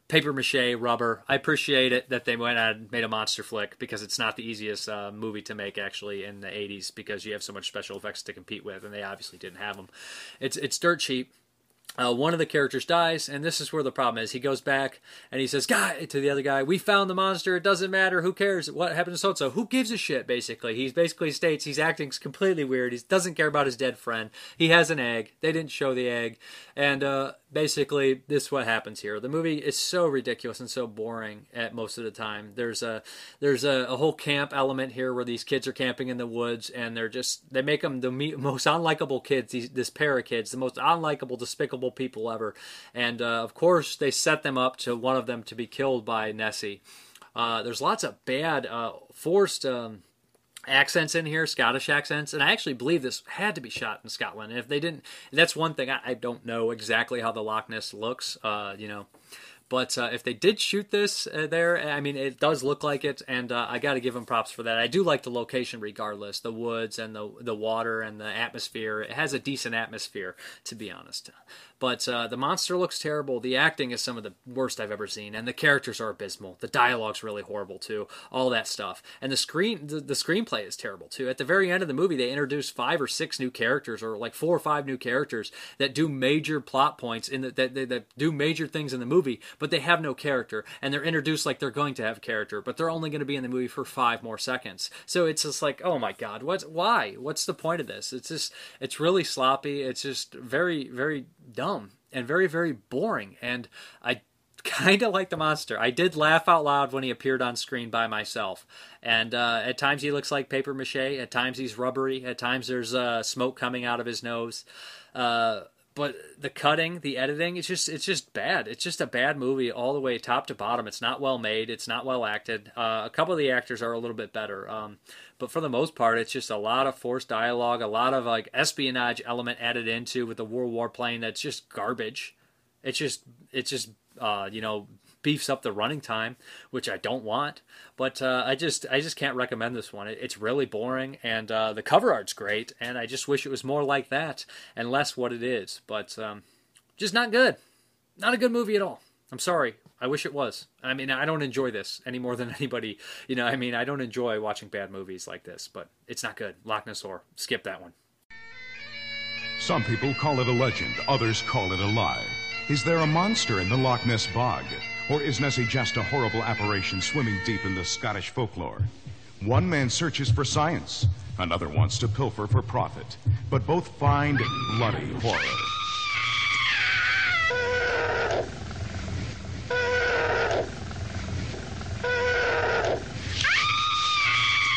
paper mache rubber. I appreciate it that they went and made a monster flick because it's not the easiest uh, movie to make actually in the 80s because you have so much special effects to compete with, and they obviously didn't have them. It's it's dirt cheap. Uh, one of the characters dies, and this is where the problem is. He goes back and he says, "Guy," to the other guy, "We found the monster. It doesn't matter. Who cares? What happened to so and so? Who gives a shit?" Basically, he basically states he's acting completely weird. He doesn't care about his dead friend. He has an egg. They didn't show the egg, and uh, basically, this is what happens here. The movie is so ridiculous and so boring at most of the time. There's a there's a, a whole camp element here where these kids are camping in the woods, and they're just they make them the *laughs* most unlikable kids. These this pair of kids, the most unlikable, despicable people ever, and uh, of course they set them up to one of them to be killed by Nessie. Uh, there's lots of bad uh, forced. Um, accents in here, Scottish accents, and I actually believe this had to be shot in Scotland. And if they didn't, that's one thing I, I don't know exactly how the Loch Ness looks, uh, you know, But uh, if they did shoot this uh, there, I mean, it does look like it, and uh, I got to give them props for that. I do like the location regardless, the woods and the the water and the atmosphere. It has a decent atmosphere, to be honest. But uh, the monster looks terrible. The acting is some of the worst I've ever seen, and the characters are abysmal. The dialogue's really horrible too. All that stuff, and the screen the, the screenplay is terrible too. At the very end of the movie, they introduce five or six new characters, or like four or five new characters that do major plot points in the, that, that that do major things in the movie, but they have no character, and they're introduced like they're going to have character, but they're only going to be in the movie for five more seconds. So it's just like, oh my god, what's why? What's the point of this? It's just it's really sloppy. It's just very very dumb and very very boring and i kind of like the monster i did laugh out loud when he appeared on screen by myself and uh, at times he looks like paper mache at times he's rubbery at times there's uh, smoke coming out of his nose uh, but the cutting the editing it's just it's just bad. It's just a bad movie all the way top to bottom. It's not well made. It's not well acted. Uh, a couple of the actors are a little bit better um, but for the most part it's just a lot of forced dialogue a lot of like espionage element added into with the world war plane that's just garbage. It's just it's just uh, you know beefs up the running time which i don't want but uh, i just i just can't recommend this one it, it's really boring and uh, the cover art's great and i just wish it was more like that and less what it is but um, just not good not a good movie at all i'm sorry I wish it was. I mean, I don't enjoy this any more than *laughs* anybody. You know, I mean, I don't enjoy watching bad movies like this, but it's not good. Loch Ness Horror. Skip that one. Some people call it a legend, others call it a lie. Is there a monster in the Loch Ness Bog? Or is Nessie just a horrible apparition swimming deep in the Scottish folklore? One man searches for science, another wants to pilfer for profit, but both find bloody horror.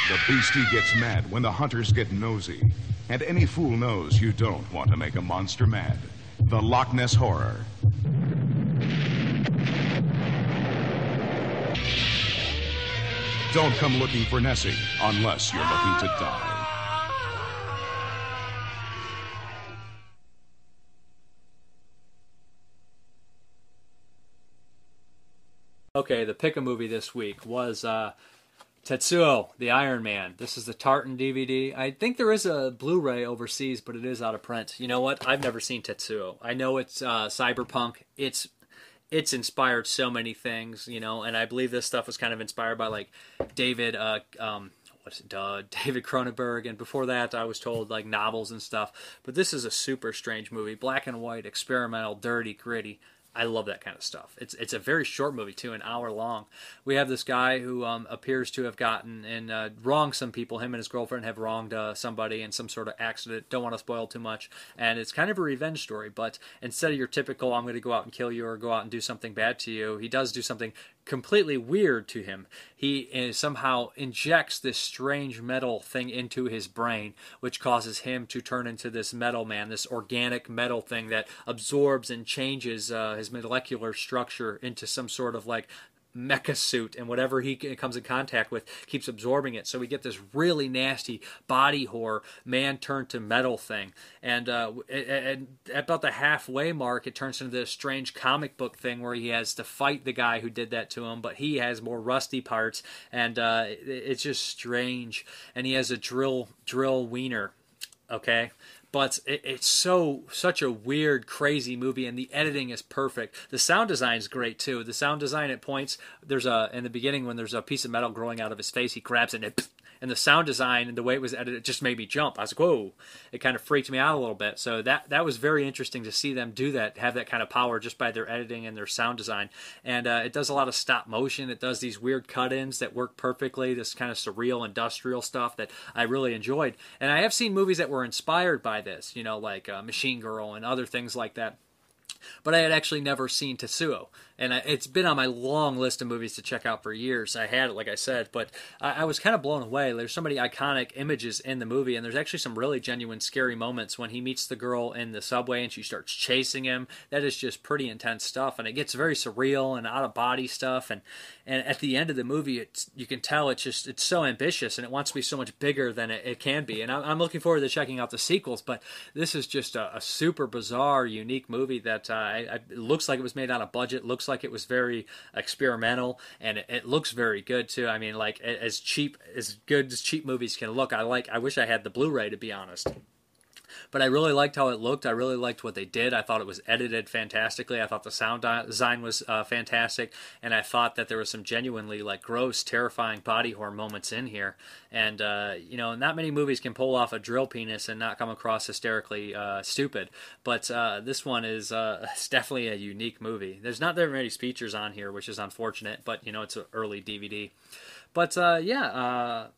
The beastie gets mad when the hunters get nosy. And any fool knows you don't want to make a monster mad. The Loch Ness Horror. Don't come looking for Nessie unless you're looking to die. Okay, the pick a movie this week was uh, Tetsuo, the Iron Man. This is the Tartan DVD. I think there is a Blu-ray overseas, but it is out of print. You know what? I've never seen Tetsuo. I know it's uh, cyberpunk. It's it's inspired so many things, you know, and I believe this stuff was kind of inspired by like David uh, um, what's it, *laughs* David Cronenberg, and before that, I was told like novels and stuff. But this is a super strange movie, black and white, experimental, dirty, gritty. I love that kind of stuff. It's it's a very short movie too, an hour long. We have this guy who um, appears to have gotten and uh, wronged some people. Him and his girlfriend have wronged uh, somebody in some sort of accident. Don't want to spoil too much, and it's kind of a revenge story. But instead of your typical "I'm going to go out and kill you" or "go out and do something bad to you," he does do something completely weird to him. He uh, somehow injects this strange metal thing into his brain, which causes him to turn into this metal man, this organic metal thing that absorbs and changes uh, his molecular structure into some sort of like mecha suit and whatever he comes in contact with keeps absorbing it. So we get this really nasty body horror man turned to metal thing. And uh, at about the halfway mark it turns into this strange comic book thing where he has to fight the guy who did that to him but he has more rusty parts. And uh, it's just strange. And he has a drill drill wiener okay but it, it's so such a weird crazy movie and the editing is perfect. The sound design is great too. The sound design at points there's a in the beginning when there's a piece of metal growing out of his face he grabs it and it *laughs* and the sound design and the way it was edited it just made me jump. I was like, whoa! It kind of freaked me out a little bit. So that that was very interesting to see them do that, have that kind of power just by their editing and their sound design. And uh, it does a lot of stop motion. It does these weird cut-ins that work perfectly. This kind of surreal industrial stuff that I really enjoyed. And I have seen movies that were inspired by this, you know, like uh, Machine Girl and other things like that but I had actually never seen Tetsuo, and I, it's been on my long list of movies to check out for years. I had it, like I said, but I, I was kind of blown away. There's so many iconic images in the movie, and there's actually some really genuine scary moments when he meets the girl in the subway and she starts chasing him. That is just pretty intense stuff, and it gets very surreal and out of body stuff. And and at the end of the movie, it's you can tell it's just it's so ambitious and it wants to be so much bigger than it, it can be. And I'm, I'm looking forward to checking out the sequels, but this is just a, a super bizarre, unique movie that uh, I, I, it looks like it was made on a budget. Looks like it was very experimental, and it, it looks very good too. I mean, like as cheap as good as cheap movies can look. I like. I wish I had the Blu-ray to be honest. But I really liked how it looked. I really liked what they did. I thought it was edited fantastically. I thought the sound design was uh, fantastic, and I thought that there was some genuinely like gross, terrifying body horror moments in here. And uh, you know, not many movies can pull off a drill penis and not come across hysterically uh, stupid. But uh, this one is uh, *laughs* definitely a unique movie. There's not very many features on here, which is unfortunate. But you know, it's an early DVD. But uh, yeah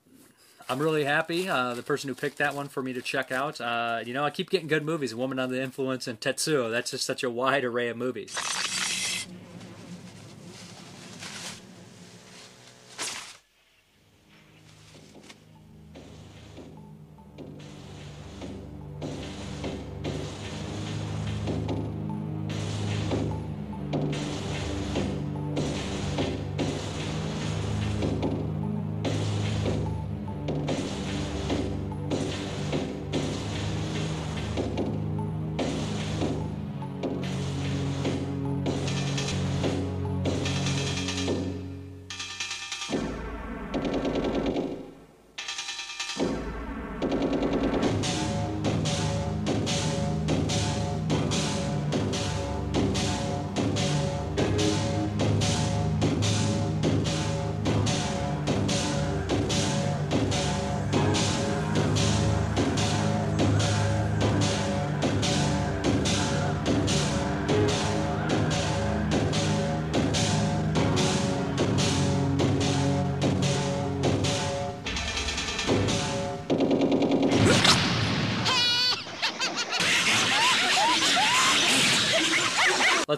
I'm really happy. Uh, the person who picked that one for me to check out. Uh, you know, I keep getting good movies. Woman on the Influence and Tetsuo. That's just such a wide array of movies.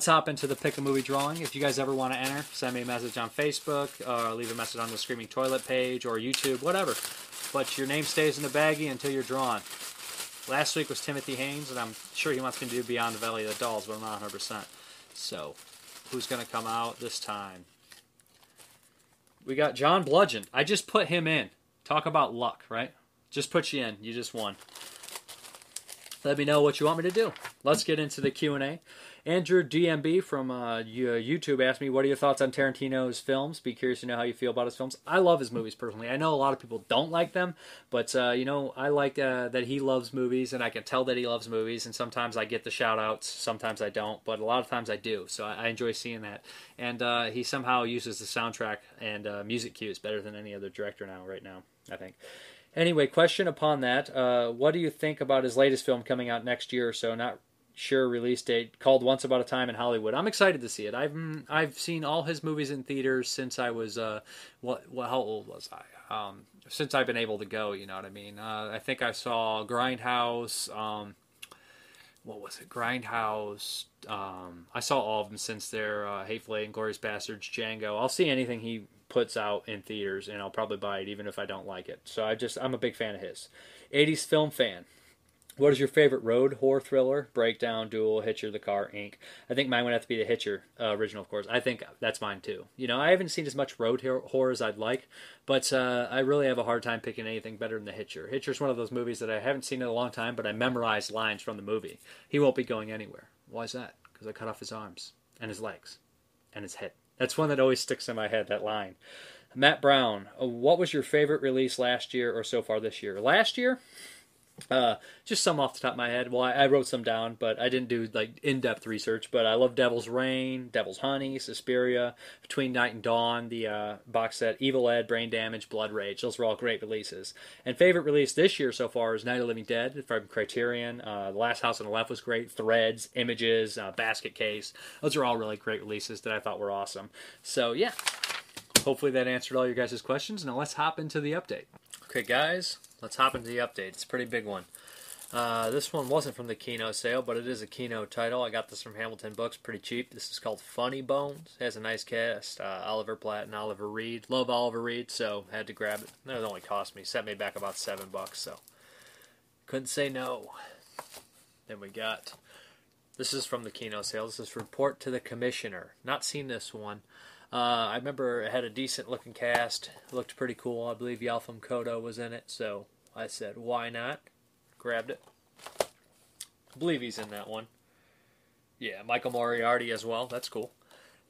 Let's hop into the pick a movie drawing. If you guys ever want to enter, send me a message on Facebook, or leave a message on the Screaming Toilet page, or YouTube, whatever. But your name stays in the baggie until you're drawn. Last week was Timothy Haynes, and I'm sure he wants me to do Beyond the Valley of the Dolls, but I'm not 100%. So, who's going to come out this time? We got John Bludgeon. I just put him in. Talk about luck, right? Just put you in. You just won. Let me know what you want me to do. Let's get into the Q&A. Andrew DMB from uh, YouTube asked me, "What are your thoughts on Tarantino's films? Be curious to know how you feel about his films." I love his movies personally. I know a lot of people don't like them, but uh, you know I like uh, that he loves movies, and I can tell that he loves movies. And sometimes I get the shout outs, sometimes I don't, but a lot of times I do. So I, I enjoy seeing that. And uh, he somehow uses the soundtrack and uh, music cues better than any other director now. Right now, I think. Anyway, question upon that. Uh, what do you think about his latest film coming out next year or so? Not sure release date called Once About a Time in Hollywood. I'm excited to see it. I've I've seen all his movies in theaters since I was uh what, what how old was I? Um, since I've been able to go, you know what I mean. Uh, I think I saw Grindhouse. Um, what was it? Grindhouse. Um, I saw all of them since their uh, Hateful Eight, Glorious Bastards, Django. I'll see anything he puts out in theaters, and I'll probably buy it even if I don't like it. So I just I'm a big fan of his. 80s film fan. What is your favorite road horror thriller? Breakdown, Duel, Hitcher, The Car, Inc. I think mine would have to be the Hitcher uh, original, of course. I think that's mine too. You know, I haven't seen as much road horror as I'd like, but uh, I really have a hard time picking anything better than the Hitcher. Hitcher's one of those movies that I haven't seen in a long time, but I memorized lines from the movie. He won't be going anywhere. Why is that? Because I cut off his arms and his legs and his head. That's one that always sticks in my head. That line. Matt Brown, uh, what was your favorite release last year or so far this year? Last year. Uh, just some off the top of my head. Well, I, I wrote some down, but I didn't do like in-depth research. But I love Devil's Rain, Devil's Honey, Suspiria, Between Night and Dawn, the uh, box set, Evil Ed, Brain Damage, Blood Rage. Those were all great releases. And favorite release this year so far is Night of Living Dead from Criterion. Uh, the Last House on the Left was great. Threads, Images, uh, Basket Case. Those are all really great releases that I thought were awesome. So yeah, hopefully that answered all your guys' questions. Now let's hop into the update. Okay, guys, let's hop into the update. It's a pretty big one. Uh, this one wasn't from the Kino sale, but it is a Kino title. I got this from Hamilton Books, pretty cheap. This is called Funny Bones. It has a nice cast. Uh, Oliver Platt and Oliver Reed. Love Oliver Reed, so had to grab it. It only cost me, set me back about seven bucks, so couldn't say no. Then we got, this is from the Kino sale. This is Report to the Commissioner. Not seen this one. Uh, I remember it had a decent looking cast. Looked pretty cool. I believe Yaphet Kotto was in it, so I said, why not? Grabbed it. I believe he's in that one. Yeah, Michael Moriarty as well. That's cool.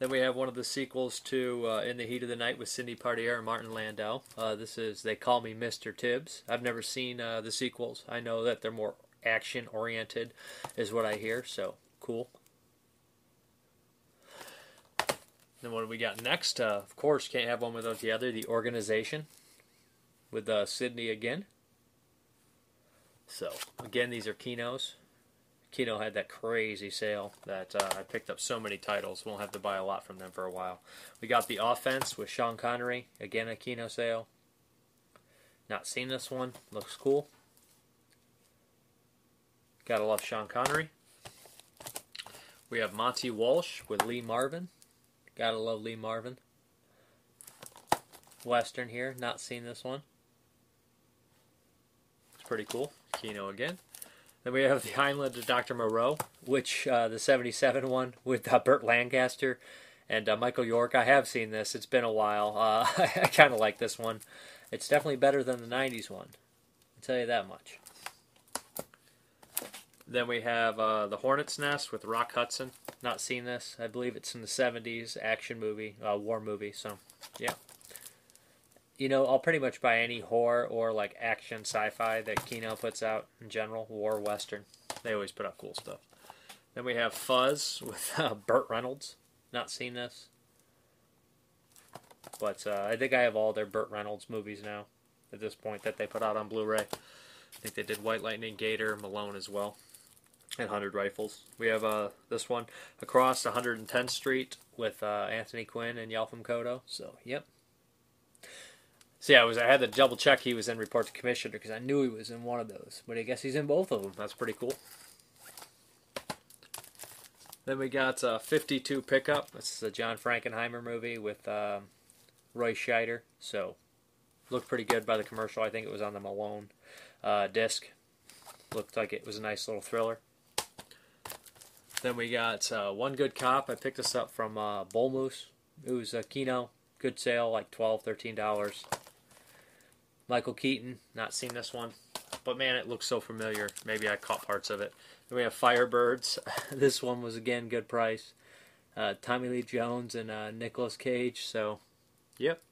Then we have one of the sequels to uh, In the Heat of the Night with Sidney Poitier and Martin Landau. Uh, this is They Call Me Mr. Tibbs. I've never seen uh, the sequels. I know that they're more action oriented, is what I hear. So cool. Then what do we got next? Uh, of course, can't have one without the other. The Organization with uh, Sidney again. So again, these are Kinos. Kino had that crazy sale that uh, I picked up so many titles. Won't have to buy a lot from them for a while. We got The Offense with Sean Connery. Again, a Kino sale. Not seen this one. Looks cool. Gotta love Sean Connery. We have Monte Walsh with Lee Marvin. Gotta love Lee Marvin. Western here. Not seen this one. It's pretty cool. Kino again. Then we have the Island of Dr. Moreau, which uh, the 77 one with uh, Burt Lancaster and uh, Michael York. I have seen this. It's been a while. Uh, *laughs* I kind of like this one. It's definitely better than the 90s one. I'll tell you that much. Then we have uh, The Hornet's Nest with Rock Hudson. Not seen this. I believe it's in the 70s action movie, uh, war movie. So, yeah you know, I'll pretty much buy any horror or like action sci-fi that Kino puts out in general, war western. They always put out cool stuff. Then we have Fuzz *laughs* with uh, Burt Reynolds. Not seen this, but uh, I think I have all their Burt Reynolds movies now. At this point, that they put out on Blu-ray. I think they did White Lightning, Gator, Malone as well, and Hundred Rifles. We have uh, this one across 110th Street with uh, Anthony Quinn and Yaphet Kotto. So, yep, so yeah, I was I had to double check he was in Report to Commissioner because I knew he was in one of those, but I guess he's in both of them. That's pretty cool. Then we got uh, 52 Pickup. This is a John Frankenheimer movie with um, Roy Scheider. So looked pretty good by the commercial. I think it was on the Malone uh, disc. Looked like it was a nice little thriller. Then we got uh, One Good Cop. I picked this up from uh, Bull Moose. It was a Kino. Good sale, like $12, $13. Michael Keaton, not seen this one, but man, it looks so familiar. Maybe I caught parts of it. Then we have Firebirds. *laughs* this one was again good price. Uh, Tommy Lee Jones and uh, Nicolas Cage. So, yep.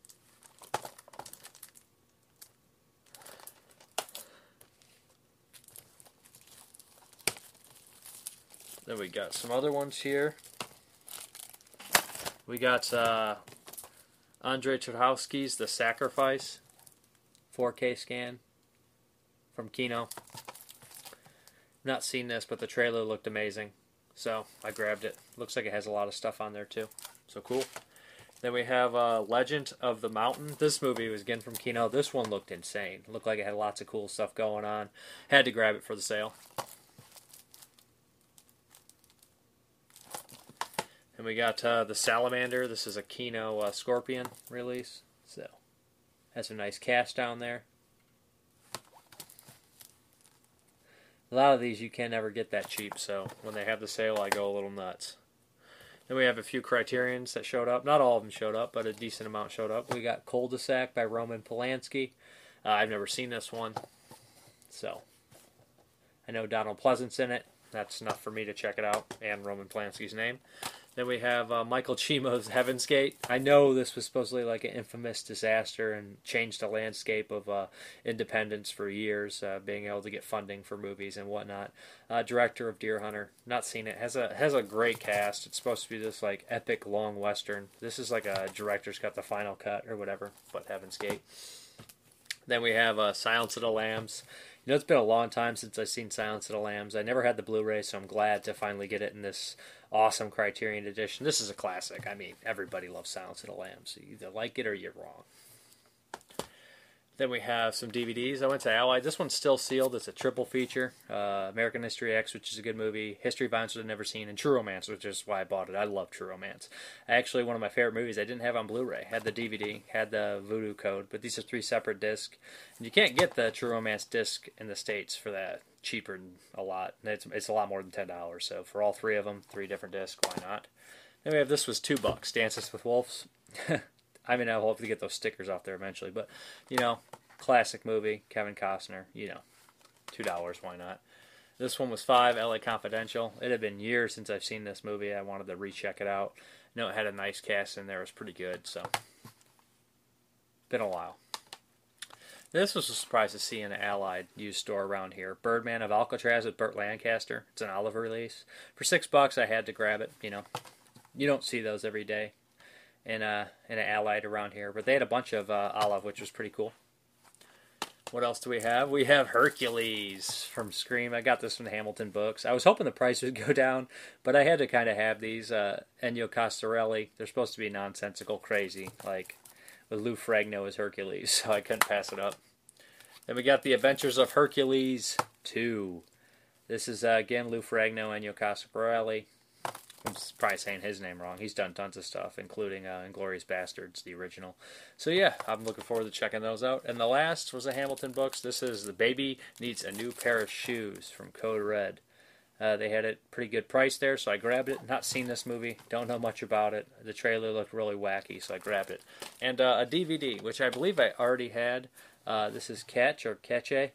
Then we got some other ones here. We got uh, Andrei Tarkovsky's The Sacrifice. 4K scan from Kino. Not seen this, but the trailer looked amazing, so I grabbed it. Looks like it has a lot of stuff on there too, so cool. Then we have uh, Legend of the Mountain. This movie was again from Kino. This one looked insane. Looked like it had lots of cool stuff going on. Had to grab it for the sale. And we got uh, the Salamander. This is a Kino uh, Scorpion release. So has a nice cast down there. A lot of these you can never get that cheap, so when they have the sale, I go a little nuts. Then we have a few Criterions that showed up. Not all of them showed up, but a decent amount showed up. We got Cul-de-sac by Roman Polanski. Uh, I've never seen this one, so I know Donald Pleasence in it. That's enough for me to check it out, and Roman Polanski's name. Then we have uh, Michael Cimino's Heaven's Gate. I know this was supposedly like an infamous disaster and changed the landscape of uh, independence for years, uh, being able to get funding for movies and whatnot. Uh, director of Deer Hunter, not seen it. has a has a great cast. It's supposed to be this like epic long western. This is like a director's got the final cut or whatever, but Heaven's Gate. Then we have uh, Silence of the Lambs. You know, it's been a long time since I've seen Silence of the Lambs. I never had the Blu-ray, so I'm glad to finally get it in this awesome Criterion edition. This is a classic. I mean, everybody loves Silence of the Lambs. You either like it or you're wrong. Then we have some DVDs. I went to Allied. This one's still sealed. It's a triple feature. Uh, American History X, which is a good movie. History of Violence, which I've never seen. And True Romance, which is why I bought it. I love True Romance. Actually, one of my favorite movies I didn't have on Blu-ray. Had the DVD, had the VUDU code. But these are three separate discs. And you can't get the True Romance disc in the States for that. Cheaper a lot. It's, it's a lot more than $10. So for all three of them, three different discs, why not? Then we have this was two bucks. Dances with Wolves. *laughs* I mean, I'll hope to get those stickers off there eventually. But, you know, classic movie, Kevin Costner, you know, $2, why not? This one was five. LA Confidential. It had been years since I've seen this movie. I wanted to recheck it out. Know it had a nice cast in there. It was pretty good. So, been a while. This was a surprise to see in an Allied used store around here. Birdman of Alcatraz with Burt Lancaster. It's an Oliver release. For six bucks, I had to grab it. You know, you don't see those every day in a in an Allied around here. But they had a bunch of uh, Olive, which was pretty cool. What else do we have? We have Hercules from Scream. I got this from the Hamilton books. I was hoping the price would go down, but I had to kind of have these. Uh, Ennio Costarelli. They're supposed to be nonsensical, crazy, like with Lou Ferrigno as Hercules, *laughs* so I couldn't pass it up. Then we got The Adventures of Hercules 2. This is uh, again Lou Ferrigno, Ennio Costarelli. I'm probably saying his name wrong. He's done tons of stuff, including uh, Inglorious Bastards, the original. So yeah, I'm looking forward to checking those out. And the last was the Hamilton books. This is The Baby Needs a New Pair of Shoes from Code Red. Uh, they had a pretty good price there, so I grabbed it. Not seen this movie, don't know much about it. The trailer looked really wacky, so I grabbed it. And uh, a DVD, which I believe I already had. Uh, this is Catch or Catche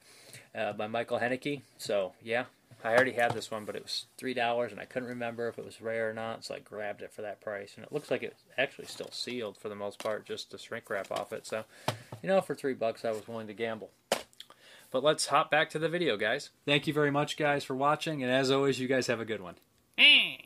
uh, by Michael Haneke. So yeah, I already had this one, but it was three dollars, and I couldn't remember if it was rare or not, so I grabbed it for that price. And it looks like it's actually still sealed for the most part, just the shrink wrap off it. So, you know, for three bucks, I was willing to gamble. But let's hop back to the video, guys. Thank you very much, guys, for watching, and as always, you guys have a good one. Eh.